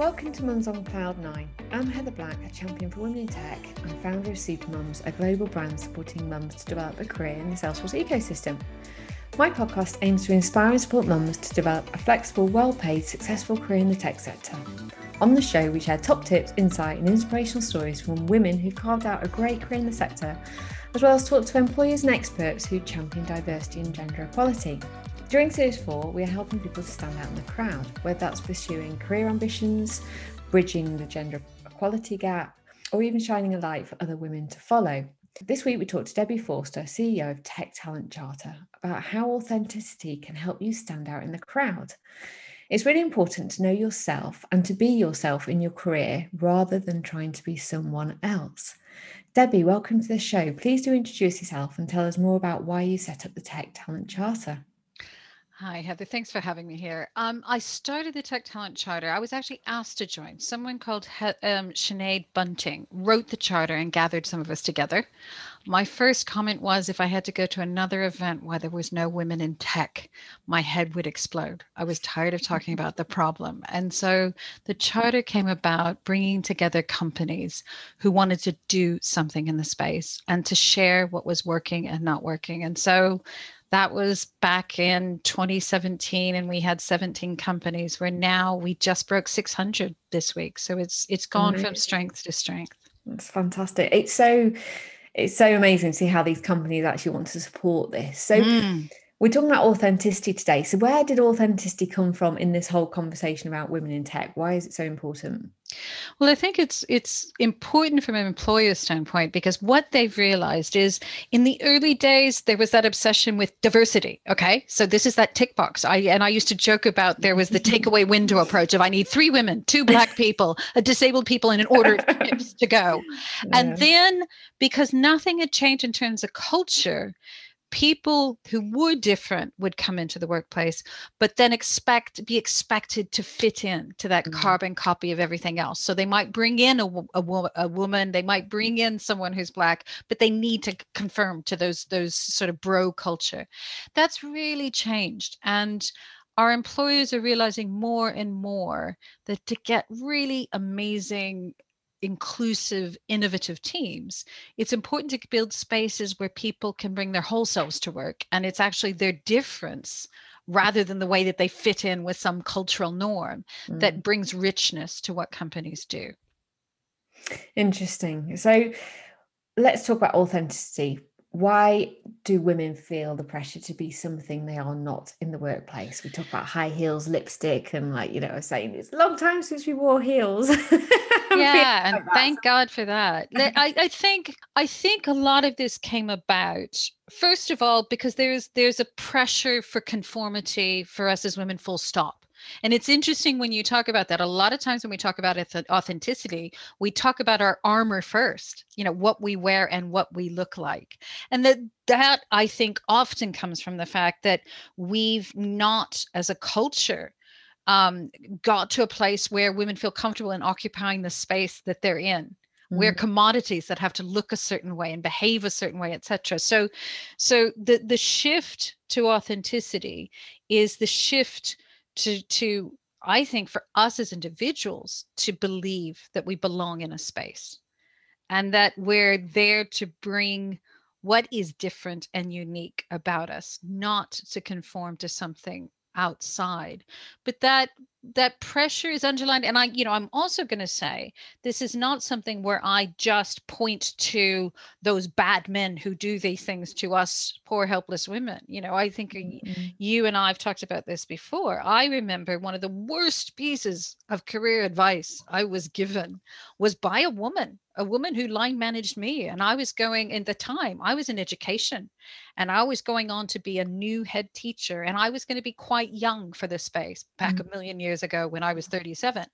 Welcome to Mums on Cloud 9. I'm Heather Black, a champion for women in tech and founder of Supermums, a global brand supporting mums to develop a career in the Salesforce ecosystem. My podcast aims to inspire and support mums to develop a flexible, well paid, successful career in the tech sector. On the show, we share top tips, insight, and inspirational stories from women who've carved out a great career in the sector, as well as talk to employers and experts who champion diversity and gender equality. During Series 4, we are helping people to stand out in the crowd, whether that's pursuing career ambitions, bridging the gender equality gap, or even shining a light for other women to follow. This week, we talked to Debbie Forster, CEO of Tech Talent Charter, about how authenticity can help you stand out in the crowd. It's really important to know yourself and to be yourself in your career rather than trying to be someone else. Debbie, welcome to the show. Please do introduce yourself and tell us more about why you set up the Tech Talent Charter. Hi, Heather. Thanks for having me here. Um, I started the Tech Talent Charter. I was actually asked to join. Someone called he- um, Sinead Bunting wrote the charter and gathered some of us together. My first comment was if I had to go to another event where there was no women in tech, my head would explode. I was tired of talking about the problem. And so the charter came about bringing together companies who wanted to do something in the space and to share what was working and not working. And so that was back in 2017 and we had 17 companies where now we just broke 600 this week so it's it's gone amazing. from strength to strength that's fantastic it's so it's so amazing to see how these companies actually want to support this so mm. We're talking about authenticity today. So, where did authenticity come from in this whole conversation about women in tech? Why is it so important? Well, I think it's it's important from an employer standpoint because what they've realized is in the early days there was that obsession with diversity. Okay, so this is that tick box. I and I used to joke about there was the takeaway window approach of I need three women, two black people, a disabled people, in an order to go. Yeah. And then because nothing had changed in terms of culture, people who were different would come into the workplace but then expect be expected to fit in to that mm-hmm. carbon copy of everything else so they might bring in a, a, a, woman they might bring in someone who's black but they need to conform to those those sort of bro culture that's really changed and our employers are realizing more and more that to get really amazing inclusive, innovative teams, it's important to build spaces where people can bring their whole selves to work. And it's actually their difference rather than the way that they fit in with some cultural norm mm. that brings richness to what companies do. Interesting. So let's talk about authenticity. Why do women feel the pressure to be something they are not in the workplace? We talk about high heels, lipstick, and like, you know, I was saying it's a long time since we wore heels. yeah and thank god for that I, I think i think a lot of this came about first of all because there's there's a pressure for conformity for us as women full stop and it's interesting when you talk about that a lot of times when we talk about authenticity we talk about our armor first you know what we wear and what we look like. And that that i think often comes from the fact that we've not as a culture um, got to a place where women feel comfortable in occupying the space that they're in we're commodities that have to look a certain way and behave a certain way etc so so the the shift to authenticity is the shift to to i think for us as individuals to believe that we belong in a space and that we're there to bring what is different and unique about us not to conform to something outside but that that pressure is underlined and i you know i'm also going to say this is not something where i just point to those bad men who do these things to us poor helpless women you know i think mm-hmm. you and i've talked about this before i remember one of the worst pieces of career advice i was given was by a woman a woman who line managed me and i was going in the time i was in education and i was going on to be a new head teacher and i was going to be quite young for this space back mm-hmm. a million years ago when i was 37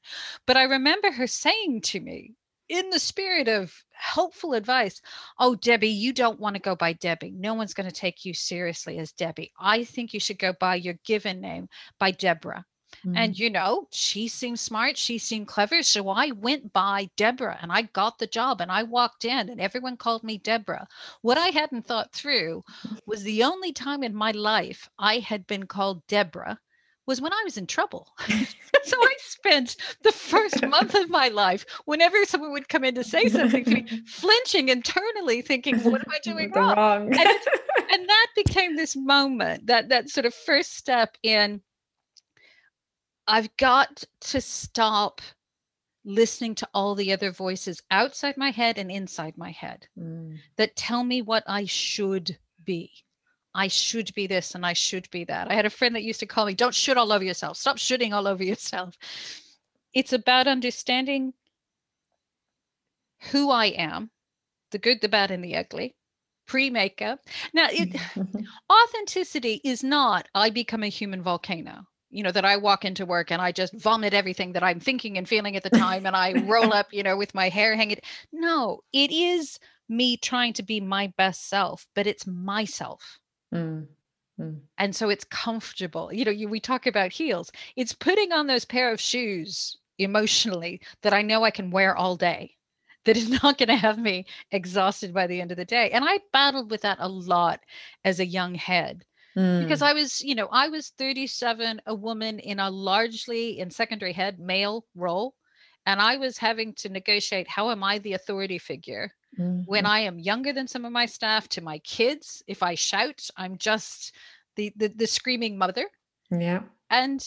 but i remember her saying to me in the spirit of helpful advice oh debbie you don't want to go by debbie. No one's going to take you seriously as debbie. I think you should go by your given name by deborah Mm-hmm. And, you know, she seemed smart. She seemed clever. So I went by Deborah and I got the job and I walked in and everyone called me Deborah. What I hadn't thought through was the only time in my life I had been called Deborah was when I was in trouble. so I spent the first month of my life, whenever someone would come in to say something to me, flinching internally, thinking, "What am I doing wrong?" wrong. and, and that became this moment, that that sort of first step in. I've got to stop listening to all the other voices outside my head and inside my head mm. that tell me what I should be. I should be this and I should be that. I had a friend that used to call me, don't shoot all over yourself. Stop shooting all over yourself. It's about understanding who I am, the good, the bad, and the ugly, pre makeup. Now, it, authenticity is not I become a human volcano you know that i walk into work and i just vomit everything that i'm thinking and feeling at the time and i roll up you know with my hair hanging. No it is me trying to be my best self but it's myself. Mm. Mm. and so it's comfortable. You know you, we talk about heels. It's putting on those pair of shoes emotionally that i know i can wear all day that is not going to have me exhausted by the end of the day. And i battled with that a lot as a young head mm. because I was, you know, I was 37, a woman in a largely in secondary head male role. And I was having to negotiate how am I the authority figure mm-hmm. when I am younger than some of my staff to my kids? If I shout, I'm just the, the, the screaming mother. Yeah. And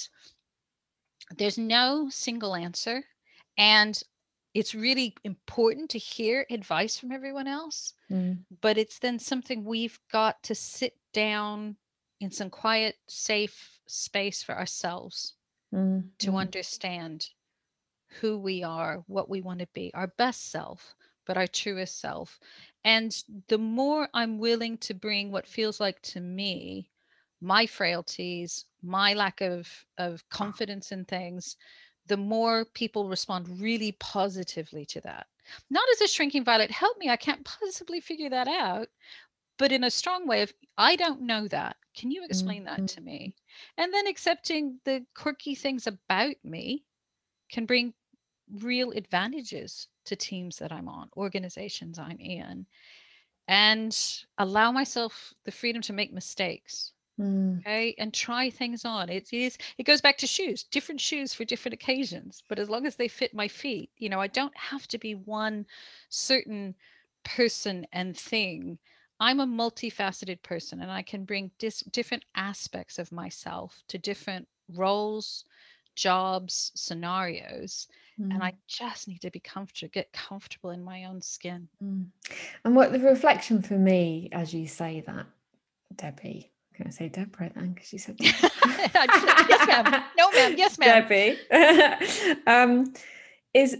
there's no single answer. And it's really important to hear advice from everyone else mm. but it's then something we've got to sit down in some quiet, safe space for ourselves mm-hmm. to understand who we are, what we want to be, our best self, but our truest self. And the more I'm willing to bring what feels like to me, my frailties, my lack of, of confidence in things, the more people respond really positively to that. Not as a shrinking violet, help me, I can't possibly figure that out, but in a strong way of, I don't know that. Can you explain mm-hmm. that to me? And then accepting the quirky things about me can bring real advantages to teams that I'm on, organizations I'm in, and allow myself the freedom to make mistakes. Mm. Okay, and try things on. It is. It goes back to shoes. Different shoes for different occasions, but as long as they fit my feet, you know, I don't have to be one certain person and thing I'm a multifaceted person and I can bring dis- different aspects of myself to different roles, jobs, scenarios. Mm. And I mm. just need to be comfortable, get comfortable in my own skin. Mm. And what the reflection for me, as you say that, Debbie, can I say Deborah then? Because you said, yes, ma'am. No, ma'am. Yes, ma'am. Debbie. um, is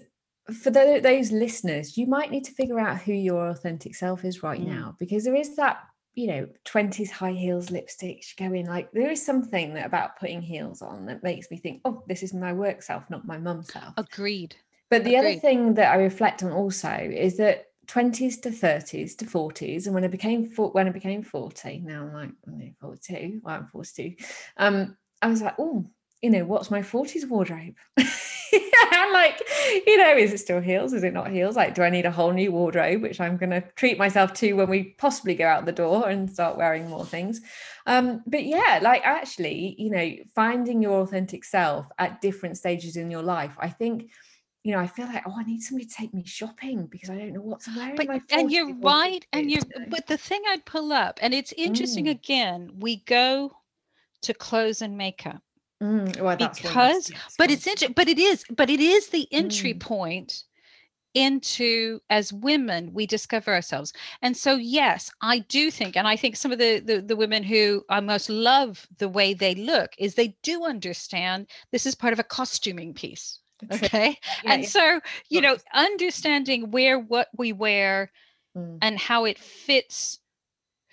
for the, those listeners, you might need to figure out who your authentic self is right mm. now because there is that, you know, 20s high heels lipstick going like there is something that about putting heels on that makes me think, oh, this is my work self, not my mum self. Agreed. But the Agreed. other thing that I reflect on also is that 20s to 30s to 40s and when I became when I became 40 now I'm like I'm 42 well, I'm 42 um I was like oh you know what's my 40s wardrobe I'm like, you know, is it still heels? Is it not heels? Like, do I need a whole new wardrobe, which I'm going to treat myself to when we possibly go out the door and start wearing more things? Um, but yeah, like actually, you know, finding your authentic self at different stages in your life, I think you know, I feel like, oh, I need somebody to take me shopping because I don't know what to wear. But and you're right, and you. But the thing I'd pull up, and it's interesting mm. again. We go to clothes and makeup, Mm, well, because, but it's interesting, but it is, but it is the entry mm. point into as women we discover ourselves and so yes i do think and i think some of the, the the, women who i most love the way they look is they do understand this is part of a costuming piece okay yeah, and yeah. so you know understanding where what we wear mm. and how it fits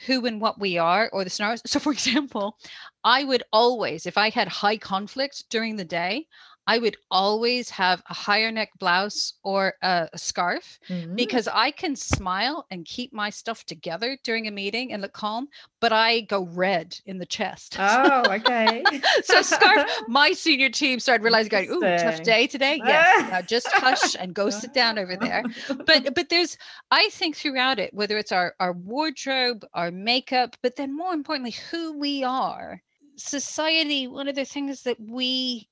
who and what we are or the scenarios. So, for example, I would always, if I had high conflict during the day, I would always have a higher neck blouse or a, a scarf mm-hmm. because I can smile and keep my stuff together during a meeting and look calm, but I go red in the chest. Oh, okay. so scarf, my senior team started realizing, going, "Ooh, tough day today." Yes, now just hush and go sit down over there. But but there's, I think throughout it, whether it's our our wardrobe, our makeup, but then more importantly, who we are society one of the things that we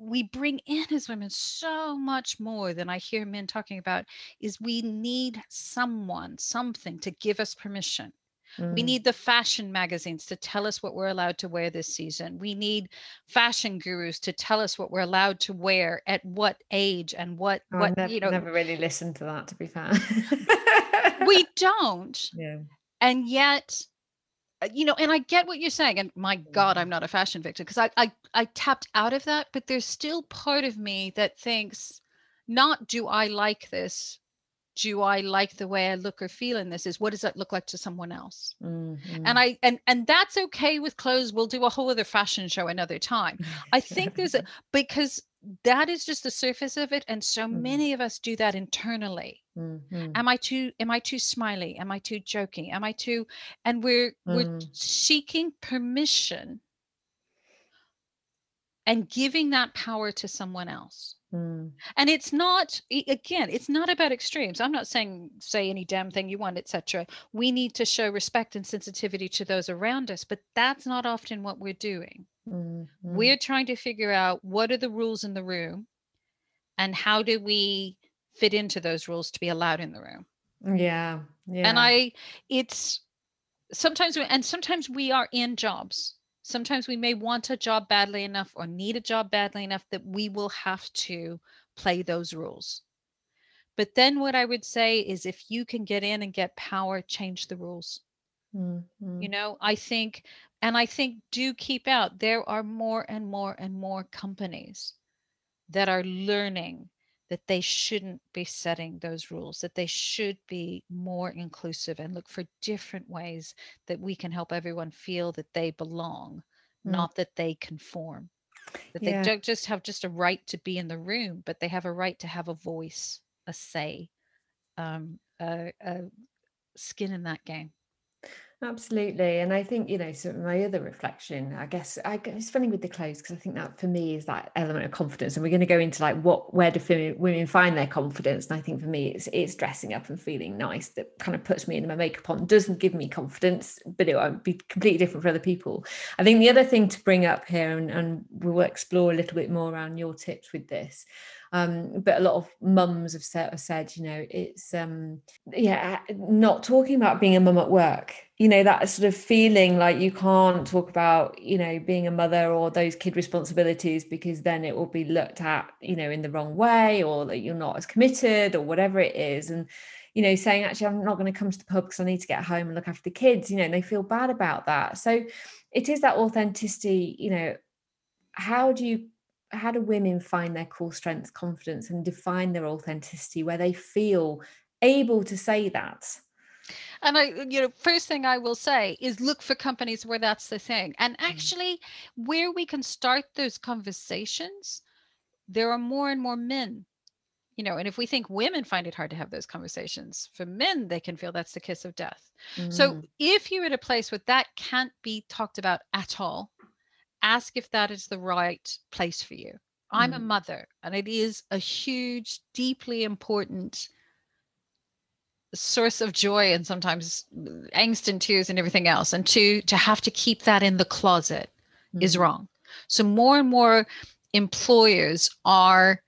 we bring in as women so much more than I hear men talking about is we need someone, something to give us permission. Mm. We need the fashion magazines to tell us what we're allowed to wear this season. We need fashion gurus to tell us what we're allowed to wear at what age and what oh, what never, you know. Never really listened to that, to be fair. we don't. Yeah. And yet you know and i get what you're saying and my god i'm mm-hmm. not a fashion victim because I, I i tapped out of that but there's still part of me that thinks not do i like this do i like the way i look or feel in this is what does that look like to someone else mm-hmm. and i and and that's okay with clothes we'll do a whole other fashion show another time i think there's a because that is just the surface of it and so mm-hmm. many of us do that internally mm-hmm. am i too am i too smiley am i too joking am i too and we're mm. we're seeking permission and giving that power to someone else mm. and it's not again it's not about extremes i'm not saying say any damn thing you want etc we need to show respect and sensitivity to those around us but that's not often what we're doing Mm-hmm. We're trying to figure out what are the rules in the room and how do we fit into those rules to be allowed in the room. Yeah. Yeah. And I it's sometimes we, and sometimes we are in jobs. Sometimes we may want a job badly enough or need a job badly enough that we will have to play those rules. But then what I would say is if you can get in and get power, change the rules. Mm-hmm. You know, I think and I think do keep out, there are more and more and more companies that are learning that they shouldn't be setting those rules, that they should be more inclusive and look for different ways that we can help everyone feel that they belong, mm. not that they conform. That yeah. they don't just have just a right to be in the room, but they have a right to have a voice, a say, um, a, a skin in that game. Absolutely. And I think, you know, so my other reflection, I guess, I, it's funny with the clothes because I think that for me is that element of confidence. And we're going to go into like what, where do women find their confidence? And I think for me, it's, it's dressing up and feeling nice that kind of puts me in my makeup on, doesn't give me confidence, but it would be completely different for other people. I think the other thing to bring up here, and, and we'll explore a little bit more around your tips with this, um, but a lot of mums have said, have said, you know, it's um, yeah, not talking about being a mum at work. You know, that sort of feeling like you can't talk about, you know, being a mother or those kid responsibilities because then it will be looked at, you know, in the wrong way or that you're not as committed or whatever it is. And you know, saying actually I'm not going to come to the pub because I need to get home and look after the kids, you know, they feel bad about that. So it is that authenticity, you know, how do you how do women find their core strengths, confidence, and define their authenticity where they feel able to say that? And I, you know, first thing I will say is look for companies where that's the thing. And mm. actually, where we can start those conversations, there are more and more men. You know, and if we think women find it hard to have those conversations, for men, they can feel that's the kiss of death. Mm. So if you're at a place where that can't be talked about at all, ask if that is the right place for you. I'm mm. a mother, and it is a huge, deeply important source of joy and sometimes angst and tears and everything else. And to to have to keep that in the closet mm. is wrong. So more and more employers are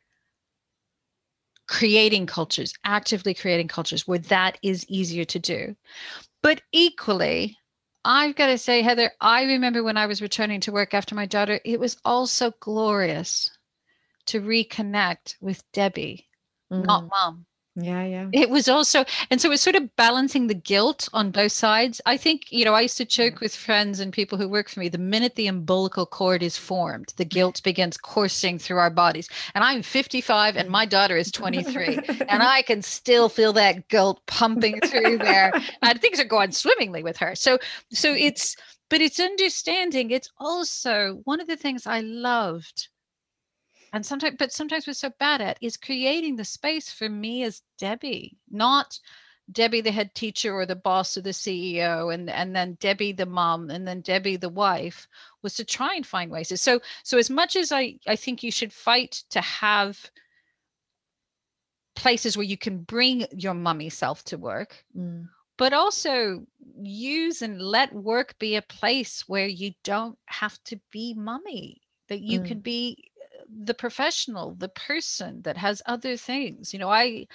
creating cultures, actively creating cultures where that is easier to do. But equally, I've got to say, Heather, I remember when I was returning to work after my daughter, it was also glorious to reconnect with Debbie, mm-hmm. not mom. Yeah, yeah. It was also, and so it's sort of balancing the guilt on both sides. I think, you know, I used to joke with friends and people who work for me the minute the umbilical cord is formed, the guilt begins coursing through our bodies. And I'm 55 and my daughter is 23, and I can still feel that guilt pumping through there. and things are going swimmingly with her. So, so mm. it's, but it's understanding. It's also one of the things I loved and sometimes but sometimes we're so bad at is creating the space for me as debbie not debbie the head teacher or the boss or the ceo and and then debbie the mom and then debbie the wife was to try and find ways so so as much as i i think you should fight to have places where you can bring your mummy self to work mm. but also use and let work be a place where you don't have to be mummy that you mm. can be the professional the person that has other things you know i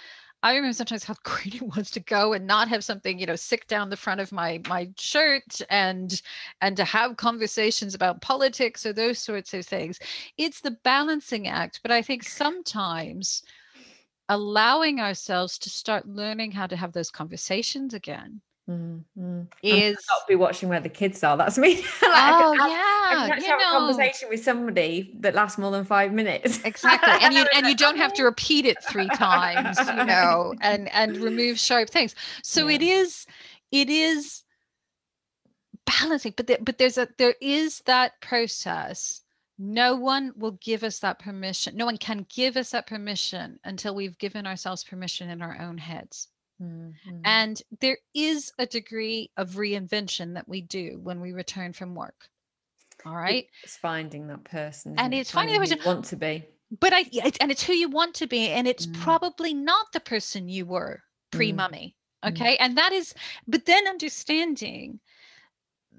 I remember sometimes how great it was to go and not have something, you know, sick down the front of my my shirt and and to have conversations about politics or those sorts of things. It's the balancing act, but I think sometimes allowing ourselves to start learning how to have those conversations again Mm-hmm. Is not be watching where the kids are. That's me. like, oh I yeah, I can have know. a conversation with somebody that lasts more than five minutes. Exactly, and you and you don't have to repeat it three times, you know, and and remove sharp things. So yeah. it is, it is balancing, but there, but there's a there is that process. No one will give us that permission. No one can give us that permission until we've given ourselves permission in our own heads. Mm-hmm. And there is a degree of reinvention that we do when we return from work. All right. It's finding that person. And it's finding, finding that person. want to be. But I, and it's who you want to be. And it's mm. probably not the person you were pre mummy. Mm. Okay. Mm. And that is, but then understanding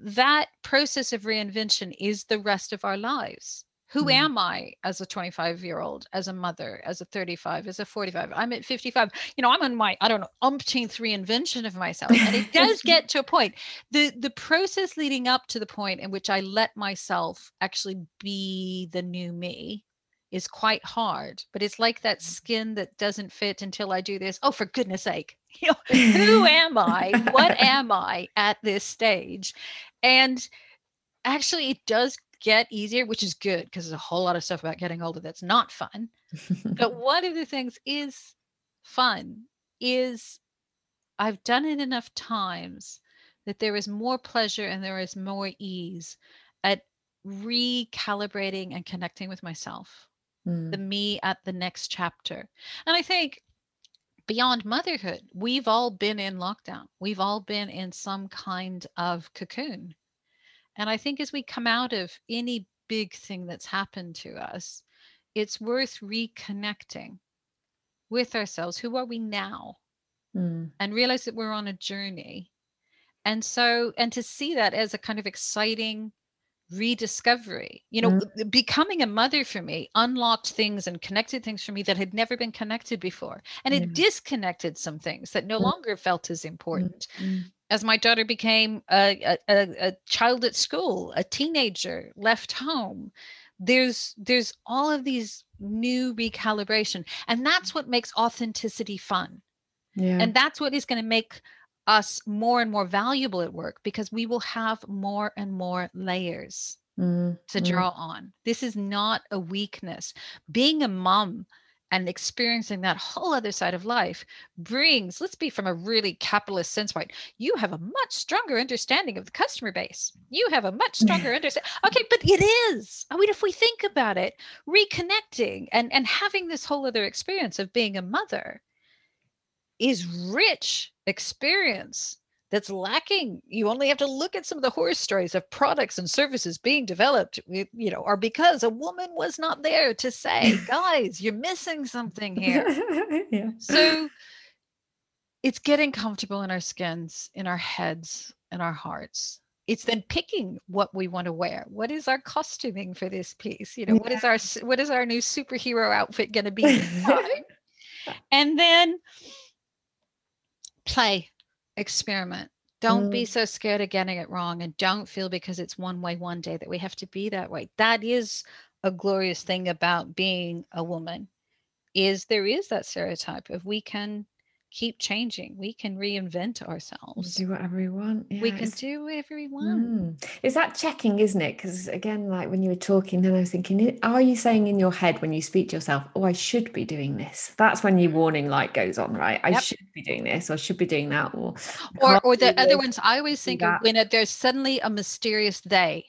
that process of reinvention is the rest of our lives who mm. am i as a 25 year old as a mother as a 35 as a 45 i'm at 55 you know i'm on my i don't know umpteenth reinvention of myself and it does get to a point. The the process leading up to the point in which i let myself actually be the new me is quite hard but it's like that mm. skin that doesn't fit until i do this oh for goodness sake. You know who am i? What am i at this stage? And actually it does get easier, which is good because there's a whole lot of stuff about getting older that's not fun. but one of the things is fun is I've done it enough times that there is more pleasure and there is more ease at recalibrating and connecting with myself, mm. the me at the next chapter. And I think beyond motherhood, we've all been in lockdown. We've all been in some kind of cocoon. And I think as we come out of any big thing that's happened to us, it's worth reconnecting with ourselves. Who are we now? Mm. And realize that we're on a journey. And so, and to see that as a kind of exciting rediscovery, you know, mm. becoming a mother for me unlocked things and connected things for me that had never been connected before. And it disconnected some things that no mm. longer felt as important. As my daughter became a, a, a, child at school, a teenager, left home, there's there's all of these new recalibration, and that's what makes authenticity fun. Yeah. And that's what is going to make us more and more valuable at work because we will have more and more layers mm, to draw mm. on. This is not a weakness. Being a mom and experiencing that whole other side of life brings let's be from a really capitalist sense point you have a much stronger understanding of the customer base. You have a much stronger understanding okay but it is. I mean if we think about it reconnecting and and having this whole other experience of being a mother is rich experience that's lacking. You only have to look at some of the horror stories of products and services being developed, you know, or because a woman was not there to say, guys, you're missing something here. yeah. So it's getting comfortable in our skins, in our heads, in our hearts. It's then picking what we want to wear. What is our costuming for this piece? You know, yeah. what is our what is our new superhero outfit going to be? and then play experiment. Don't mm. be so scared of getting it wrong and don't feel because it's one way one day that we have to be that way. That is a glorious thing about being a woman is there is that stereotype of we can keep changing. We can reinvent ourselves. Do whatever we want. Yeah, we can do whatever we want. Mm. Is that checking, isn't it? Because again, like when you were talking, then I was thinking, are you saying in your head when you speak to yourself, oh, I should be doing this? That's when your warning light goes on, right? I yep. should be doing this or should be doing that. Or or, or the other ones I always think of when there's suddenly a mysterious they.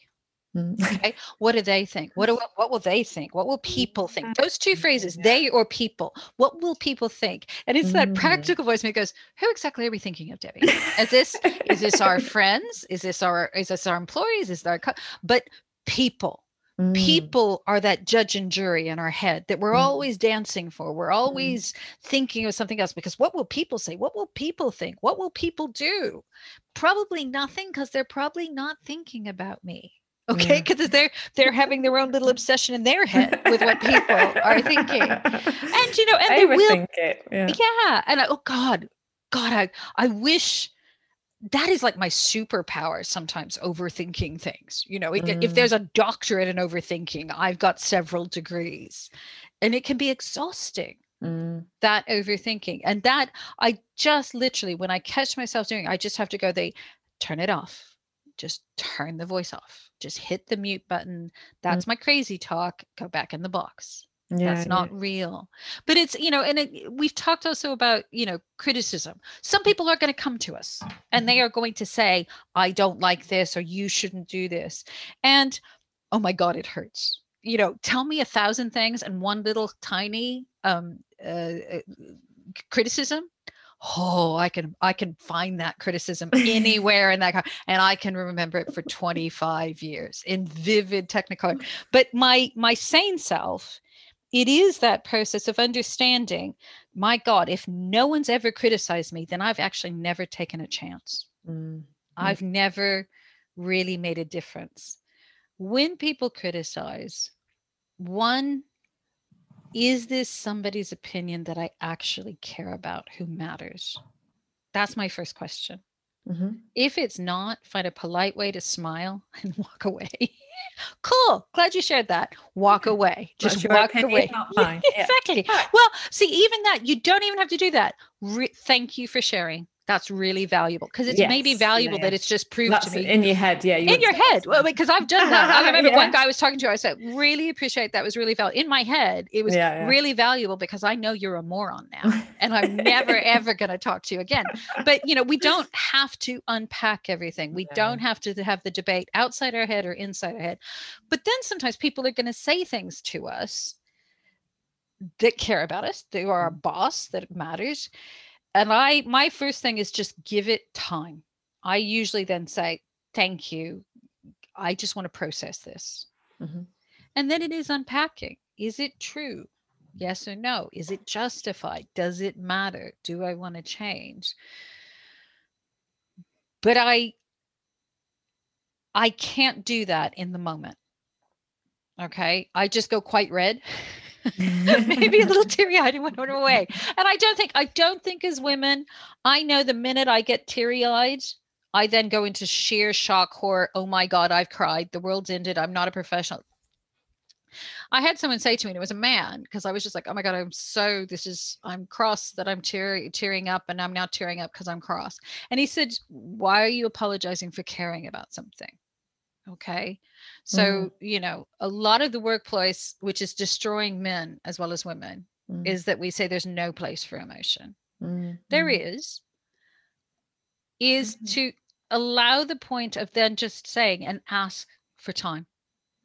Okay. What do they think? What do what will they think? What will people think? Mm. Those two phrases, they or people. What will people think? And it's that mm. practical voice that goes, Who exactly are we thinking of, Debbie? Is this is this our friends? Is this our is this our employees? Is this our co-? but people Mm. People are that judge and jury in our head that we're mm. always dancing for. We're mm. always mm. thinking of something else because what will people say? What will people think? What will people do? Probably nothing because they're probably not thinking about me okay because yeah. they're they're having their own little obsession in their head with what people are thinking and you know and they will it. Yeah. yeah and I, oh god god i i wish that is like my superpower sometimes overthinking things you know mm. if there's a doctorate in overthinking i've got several degrees and it can be exhausting mm. that overthinking and that i just literally when i catch myself doing i just have to go they turn it off just turn the voice off just hit the mute button that's mm. my crazy talk go back in the box yeah, that's not yeah. real but it's you know and it, we've talked also about you know criticism some people are going to come to us and they mm-hmm. are going to say i don't like this or you shouldn't do this and oh my god it hurts you know tell me a thousand things and one little tiny um uh, uh criticism oh i can i can find that criticism anywhere in that and i can remember it for 25 years in vivid technicolor but my my sane self it is that process of understanding my god if no one's ever criticized me then i've actually never taken a chance mm-hmm. i've never really made a difference when people criticize one is this somebody's opinion that i actually care about who matters that's my first question mm-hmm. if it's not find a polite way to smile and walk away cool. Glad you shared that. Walk away. Just walk away. exactly. Yeah. Well, see, even that, you don't even have to do that. Re- thank you for sharing that's really valuable because it's yes, maybe valuable yeah, that it's just proved that's to me in your head yeah you in your head. Well because i've done that. I remember yeah. one guy I was talking to i said really appreciate that was really valuable in my head it was yeah, really valuable because i know you're a moron now and i'm never ever going to talk to you again. But you know we don't have to unpack everything. We don't have to have the debate outside our head or inside our head. But then sometimes people are going to say things to us that care about us they are our mm. boss that matters and I my first thing is just give it time. I usually then say, thank you. I just want to process this. Mm-hmm. And then it is unpacking. Is it true? Yes or no? Is it justified? Does it matter? Do I want to change? But I I can't do that in the moment. Okay. I just go quite red. maybe a little teary-eyed and went away. And I don't think I don't think as women, I know the minute I get teary-eyed, I then go into sheer shock, horror. Oh my God, I've cried. The world's ended. I'm not a professional. I had someone say to me, and it was a man, because I was just like, oh my God, I'm so, this is, I'm cross that I'm tear- tearing up and I'm now tearing up because I'm cross. And he said, why are you apologizing for caring about something? Okay. So, mm. you know, a lot of the workplace, which is destroying men as well as women, mm. is that we say there's no place for emotion. Mm. There is, is mm-hmm. to allow the point of then just saying and ask for time.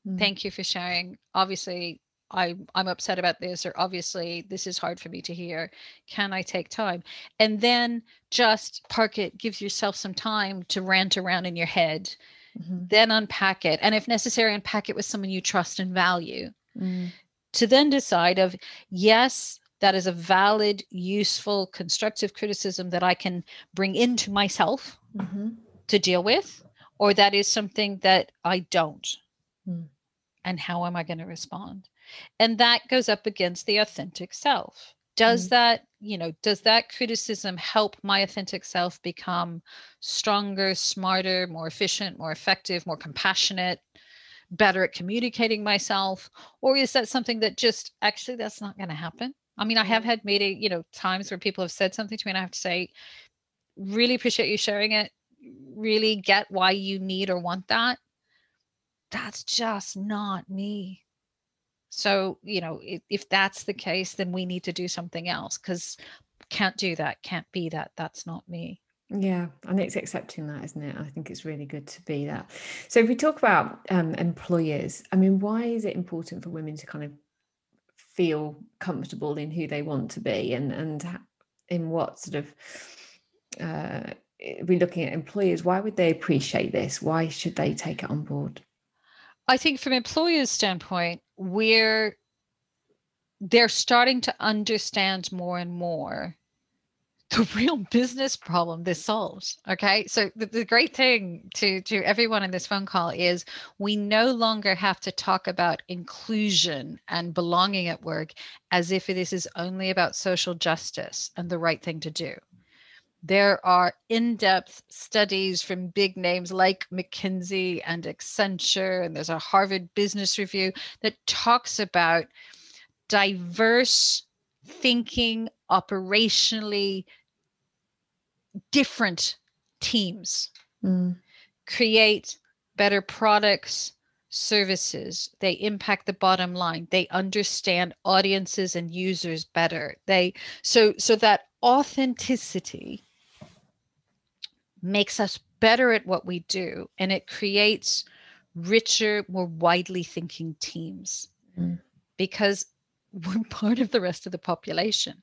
Mm. Thank you for sharing. Obviously, I, I'm upset about this, or obviously this is hard for me to hear. Can I take time? And then just park it, give yourself some time to rant around in your head mm-hmm. then unpack it and if necessary unpack it with someone you trust and value mm. to then decide of yes that is a valid useful constructive criticism that i can bring into myself mm-hmm. to deal with or that is something that i don't mm. and how am i going to respond and that goes up against the authentic self does mm. that you know does that criticism help my authentic self become stronger smarter more efficient more effective more compassionate better at communicating myself? Or is that something that just actually that's not going to happen? I mean i have mm. had meeting you know times where people have said something to me and i have to say really appreciate you sharing it. Really get why you need or want that. That's just not me so, you know, if, if that's the case, then we need to do something else because can't do that, can't be that. That's not me. Yeah, and it's accepting that, isn't it? I think it's really good to be that. So, if we talk about um, employers, I mean, why is it important for women to kind of feel comfortable in who they want to be, and and in what sort of uh, we're looking at employers? Why would they appreciate this? Why should they take it on board? I think from employers' standpoint, we're they're starting to understand more and more the real business problem this solves okay? So the, the, great thing to to everyone in this phone call is we no longer have to talk about inclusion and belonging at work as if this is only about social justice and the right thing to do there are in-depth studies from big names like mckinsey and accenture and there's a harvard business review that talks about diverse thinking operationally different teams mm. create better products services. They impact the bottom line. They understand audiences and users better. They so so that authenticity makes us better at what we do and it creates richer more widely thinking teams. Mm. because we're part of the rest of the population.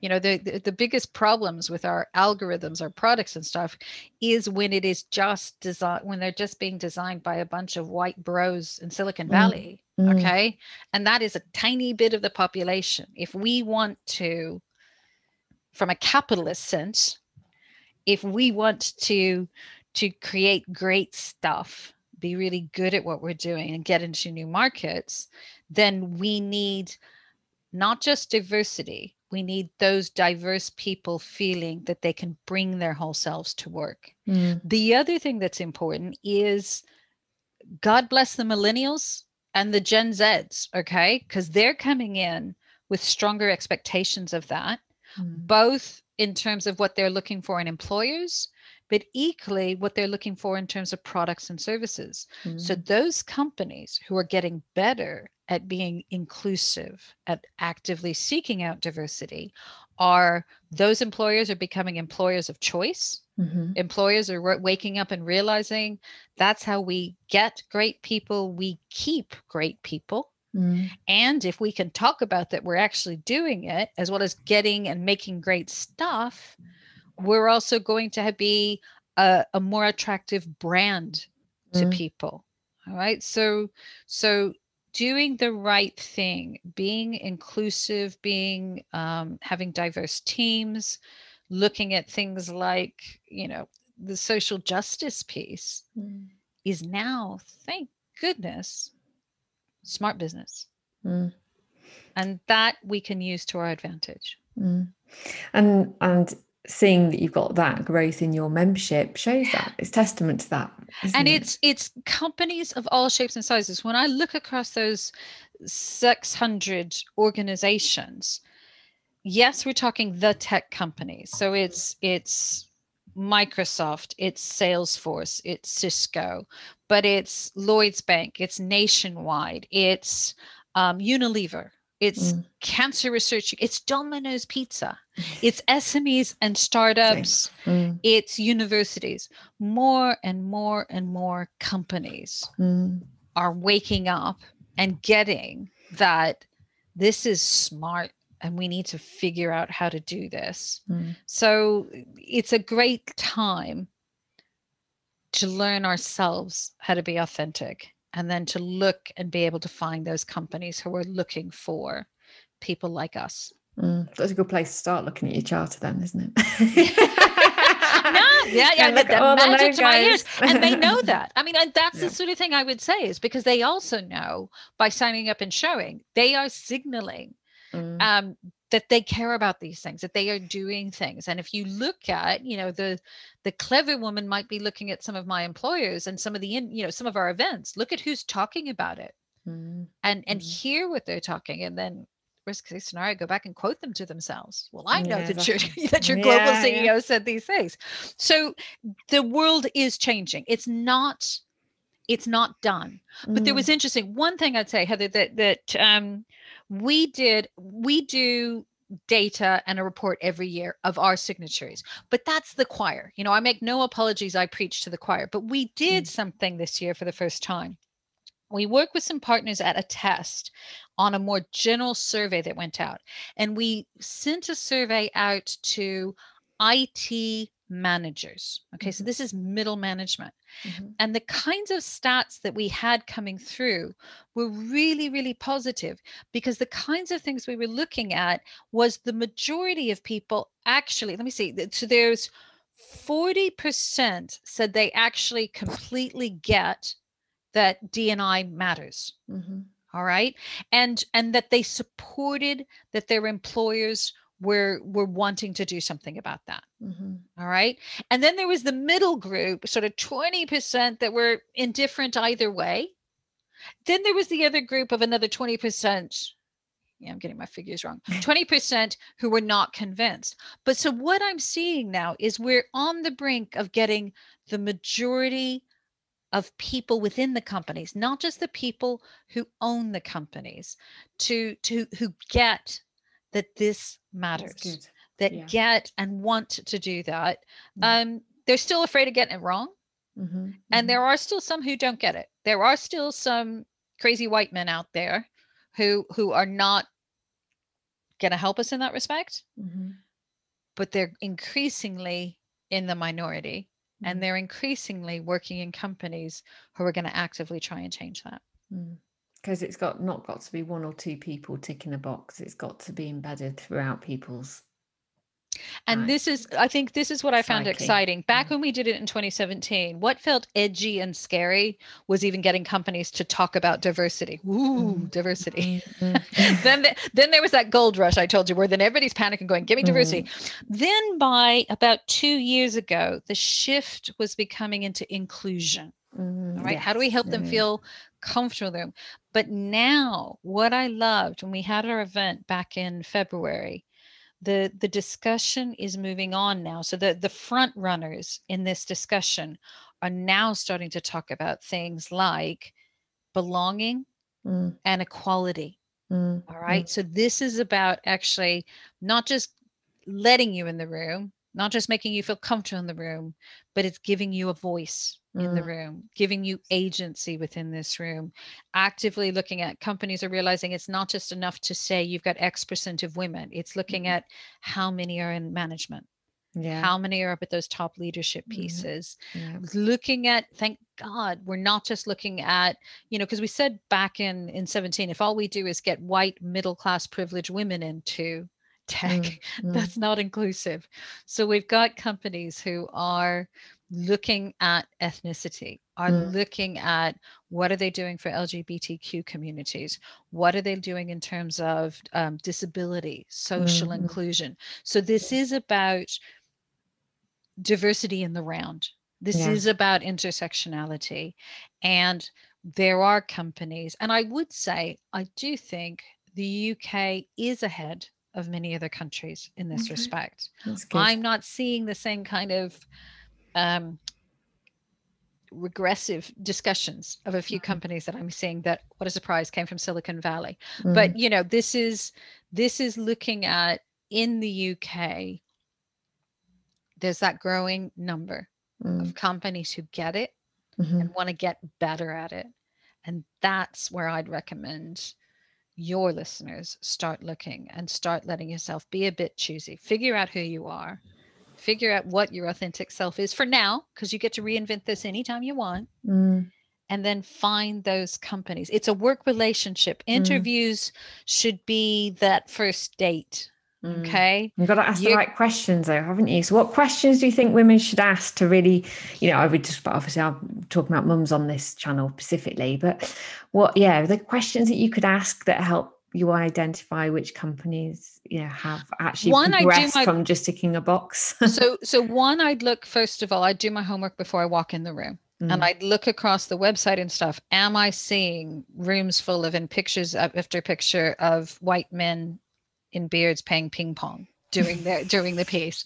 You know the, the, the biggest problems with our algorithms our products and stuff is when it is just designed when they're just being designed by a bunch of white bros in silicon mm, valley mm. okay? And that is a tiny bit of the population. If we want to from a capitalist sense if we want to to create great stuff be really good at what we're doing and get into new markets then we need not just diversity, we need those diverse people feeling that they can bring their whole selves to work. Mm. The other thing that's important is God bless the millennials and the Gen Zs, okay? Because they're coming in with stronger expectations of that, mm. both in terms of what they're looking for in employers, but equally what they're looking for in terms of products and services. Mm. So those companies who are getting better at being inclusive, at actively seeking out diversity, are those employers are becoming employers of choice. Mm-hmm. Employers are re- waking up and realizing that's how we get great people, we keep great people. Mm. And if we can talk about that, we're actually doing it as well as getting and making great stuff, we're also going to be a, a more attractive brand to mm. people. All right. So, so doing the right thing, being inclusive, being um, having diverse teams, looking at things like you know the social justice piece mm. is now, thank goodness, smart business, mm. and that we can use to our advantage. Mm. And and seeing that you've got that growth in your membership shows that it's testament to that and it's it? it's companies of all shapes and sizes when i look across those 600 organizations yes we're talking the tech companies so it's it's microsoft it's salesforce it's cisco but it's lloyd's bank it's nationwide it's um, unilever it's mm. cancer research. It's Domino's Pizza. It's SMEs and startups. Mm. It's universities. More and more and more companies mm. are waking up and getting that this is smart and we need to figure out how to do this. Mm. So it's a great time to learn ourselves how to be authentic and then to look and be able to find those companies who are looking for people like us. Mm, that's a good place to start looking at your charter, then, isn't it? no, yeah, yeah, the, the magic to my ears, and they know that. I mean, and that's yeah. the sort of thing I would say is because they also know by signing up and showing, they are signaling mm. um, that they care about these things, that they are doing things. And if you look at, you know, the the clever woman might be looking at some of my employers and some of the, in, you know, some of our events. Look at who's talking about it, mm. and and mm. hear what they're talking, and then worst case scenario, go back and quote them to themselves. Well, I know yeah, that your that your global yeah, CEO yeah. said these things. So the world is changing. It's not it's not done. But there was mm. interesting one thing I'd say, Heather, that that um, we did we do data and a report every year of our signatories but that's the choir you know i make no apologies i preach to the choir but we did mm. something this year for the first time we work with some partners at a test on a more general survey that went out. And we sent a survey out to IT managers. Okay, mm-hmm. so this is middle management. Mm-hmm. And the kinds of stats that we had coming through were really, really positive because the kinds of things we were looking at was the majority of people actually, let me see, so there's 40% said they actually completely get that DNI matters. Mm-hmm. All right. And and that they supported that their employers were were wanting to do something about that. Mm-hmm. All right. And then there was the middle group, sort of 20% that were indifferent either way. Then there was the other group of another 20%. Yeah, I'm getting my figures wrong. 20% who were not convinced. But so what I'm seeing now is we're on the brink of getting the majority of people within the companies, not just the people who own the companies, to to who get that this matters, that yeah. get and want to do that. Mm-hmm. Um, they're still afraid of getting it wrong. Mm-hmm. And mm-hmm. there are still some who don't get it. There are still some crazy white men out there who who are not going to help us in that respect. Mm-hmm. But they're increasingly in the minority and mm-hmm. they're increasingly working in companies who are going to actively try and change that. Mm because it's got not got to be one or two people ticking a box it's got to be embedded throughout people's and this is i think this is what i found exciting back when we did it in 2017 what felt edgy and scary was even getting companies to talk about diversity Ooh, mm. diversity mm-hmm. then the, then there was that gold rush i told you where then everybody's panicking going give me diversity mm. then by about two years ago the shift was becoming into inclusion mm, right yes. how do we help them feel comfortable. But now, what I loved when we had our event back in February, the the discussion is moving on now. So the the front runners in this discussion are now starting to talk about things like belonging mm. and equality. Mm. All mm. Mm. So this is about actually not just letting you in the room, not just making you feel comfortable in the room, but it's giving you a voice mm. in the mm. room, giving you agency within this room, actively looking at companies are realizing it's not just enough to say you've got X percent of women, it's looking mm-hmm. at how many are in management. Yeah. How many are up at those top leadership mm-hmm. pieces? Yeah. Looking at, thank God, we're not just looking at, you know, because we said back in in 17, if all we do is get white middle class privileged women into tech, mm, mm. that's not inclusive. So we've got companies who are looking at ethnicity are mm. looking at what are they doing for lgbtq communities what are they doing in terms of um, disability social mm. inclusion so this is about diversity in the round this yeah. is about intersectionality and there are companies and i would say i do think the uk is ahead of many other countries in this okay. respect i'm not seeing the same kind of um, regressive discussions of a few mm-hmm. companies that I'm seeing that what a surprise came from Silicon Valley. Mm. But you know, this is this is looking at in the UK there's that growing number mm. of companies who get it mm-hmm. and want to get better at it. And that's where I'd recommend your listeners start looking and start letting yourself be a bit choosy. Figure out who you are figure out what your authentic self is for now, because you get to reinvent this anytime you want. Mm. And then find those companies. It's a work relationship. Mm. Interviews mm. should be that first date. Mm. Okay. You've got to ask You're, the right questions, though, haven't you? So, what questions do you think women should ask to really, you know, I would just, obviously, I'm talking about mums on this channel specifically, but what, yeah, the questions that you could ask that help you identify which companies you know have actually one progressed my, from just ticking a box. So so one i'd look first of all i'd do my homework before i walk in the room mm. and i'd look across the website and stuff. Am i seeing rooms full of in pictures after picture of white men in beards playing ping pong doing the during the piece?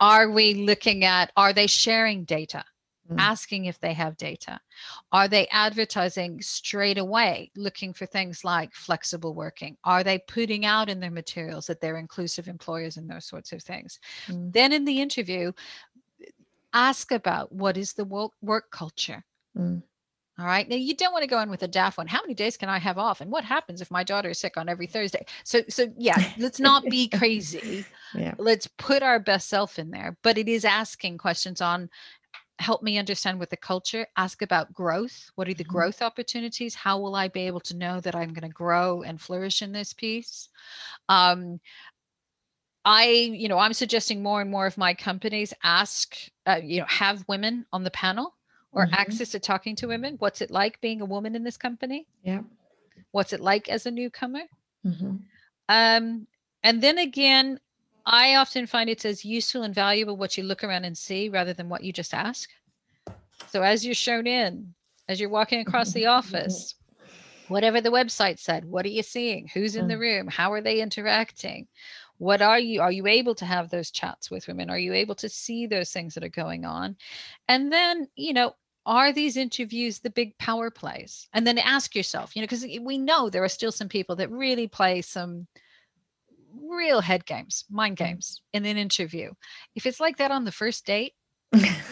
Are we looking at are they sharing data mm. asking if they have data. Are they advertising straight away, looking for things like flexible working? Are they putting out in their materials that they're inclusive employers and those sorts of things? Mm. Then in the interview, ask about what is the work, work culture? Mm. All right. Now you don't want to go in with a daft one. How many days can I have off? And what happens if my daughter is sick on every Thursday? So, so yeah, let's not be crazy. Yeah. Let's put our best self in there. But it is asking questions on help me understand what the culture, ask about growth. What are the mm-hmm. growth opportunities? How will I be able to know that I'm going to grow and flourish in this piece? Um, I, you know, I'm suggesting more and more of my companies ask, uh, you know, have women on the panel or mm-hmm. access to talking to women. What's it like being a woman in this company? Yeah. What's it like as a newcomer? Mm-hmm. Um, and then again, I often find it's as useful and valuable what you look around and see rather than what you just ask. So as you're shown in, as you're walking across the office, whatever the website said, what are you seeing? Who's in the mm. room? How are they interacting? what are you are you able to have those chats with women are you able to see those things that are going on and then you know are these interviews the big power plays and then ask yourself you know because we know there are still some people that really play some real head games mind games in an interview if it's like that on the first date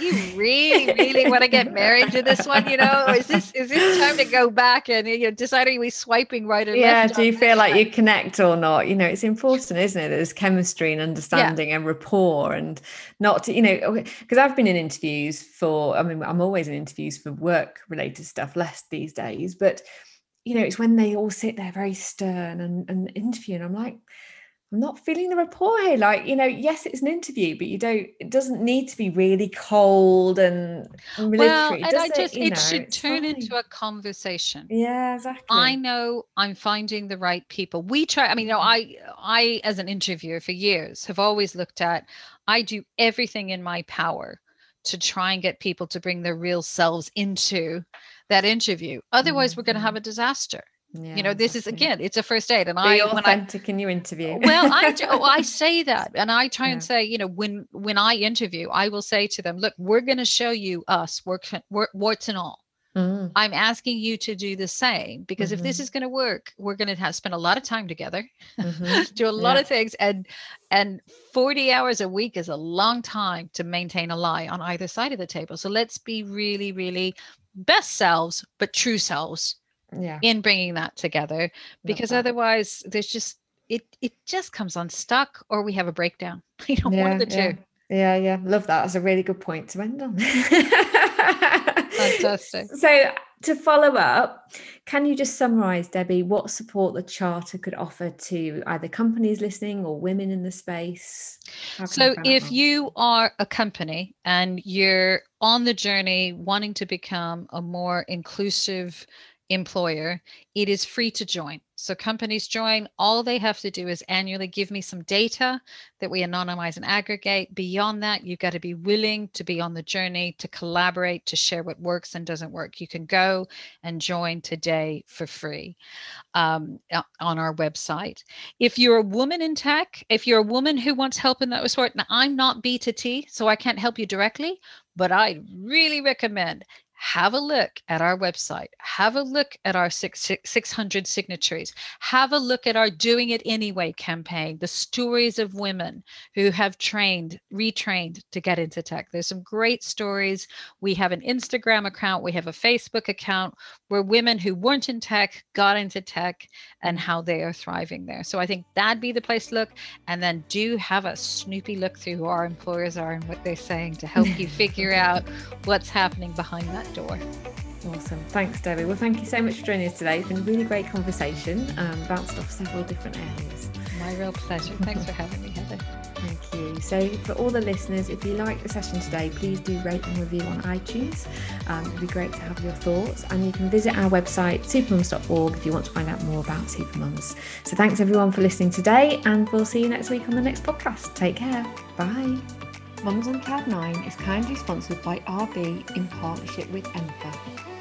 you really, really want to get married to this one? You know, is this is this time to go back and you know decide are we swiping right or yeah, left? do you feel like you connect or not? You know, it's important, isn't it? There's chemistry and understanding yeah. and rapport, and not to you know because I've been in interviews for. I mean, I'm always in interviews for work related stuff, less these days, but you know, it's when they all sit there very stern and, and interview, and I'm like I'm not feeling the rapport here. Like, you know, yes, it's an interview, but you don't, it doesn't need to be really cold and, military. Well, and I just, it, it should turn fine. into a conversation. Yeah, exactly. I know I'm finding the right people. We try, I mean, you know, I, I, as an interviewer for years, have always looked at, I do everything in my power to try and get people to bring their real selves into that interview. Otherwise, mm-hmm. we're going to have a disaster. Yeah, you know, this is again, it's a first date, and Be I authentic I, in your interview. well, I oh, I say that, and I try yeah. and say, you know, when when I interview, I will say to them, look, we're going to show you us, work, work, warts and all. Mm. I'm asking you to do the same because mm-hmm. if this mm-hmm. is going to work, we're going to have spend a lot of time together, mm-hmm. do a lot yeah. of things, and and 40 hours a week is a long time to maintain a lie on either side of the table. So let's be really, really best selves, but true selves yeah. in bringing that together because that. otherwise there's just it it just comes unstuck or we have a breakdown. You know yeah, one of the yeah. two yeah yeah. Love that. That's a really good point to end on. Fantastic. So to follow up can you just summarize debbie what support the charter could offer to either companies listening or women in the space? So if you are a company and you're on the journey wanting to become a more inclusive employer, it is free to join. So companies join. All they have to do is annually give me some data that we anonymize and aggregate. Beyond that, you've got to be willing to be on the journey, to collaborate, to share what works and doesn't work. You can go and join today for free um, on our website. If you're a woman in tech, if you're a woman who wants help in that sort, now I'm not B2T, so I can't help you directly, but I really recommend have a look at our website, have a look at our six, 600 signatories, have a look at our Doing It Anyway campaign, the stories of women who have trained, retrained to get into tech. There's some great stories. We have an Instagram account, we have a Facebook account where women who weren't in tech got into tech and how they are thriving there. So I think that'd be the place to look. And then do have a snoopy look through who our employers are and what they're saying to help you figure out what's happening behind that door. Awesome. Thanks, Debbie. Well, thank you so much for joining us today. It's been a really great conversation, um, bounced off several different areas. My real pleasure. Thanks for having me, Heather. Thank you. So, for all the listeners, if you liked the session today, please do rate and review on iTunes. Um, it'd be great to have your thoughts. And you can visit our website, supermums.org, if you want to find out more about Supermums. So, thanks everyone for listening today, and we'll see you next week on the next podcast. Take care. Bye. Mums on Cloud 9 is kindly sponsored by RB in partnership with Empa.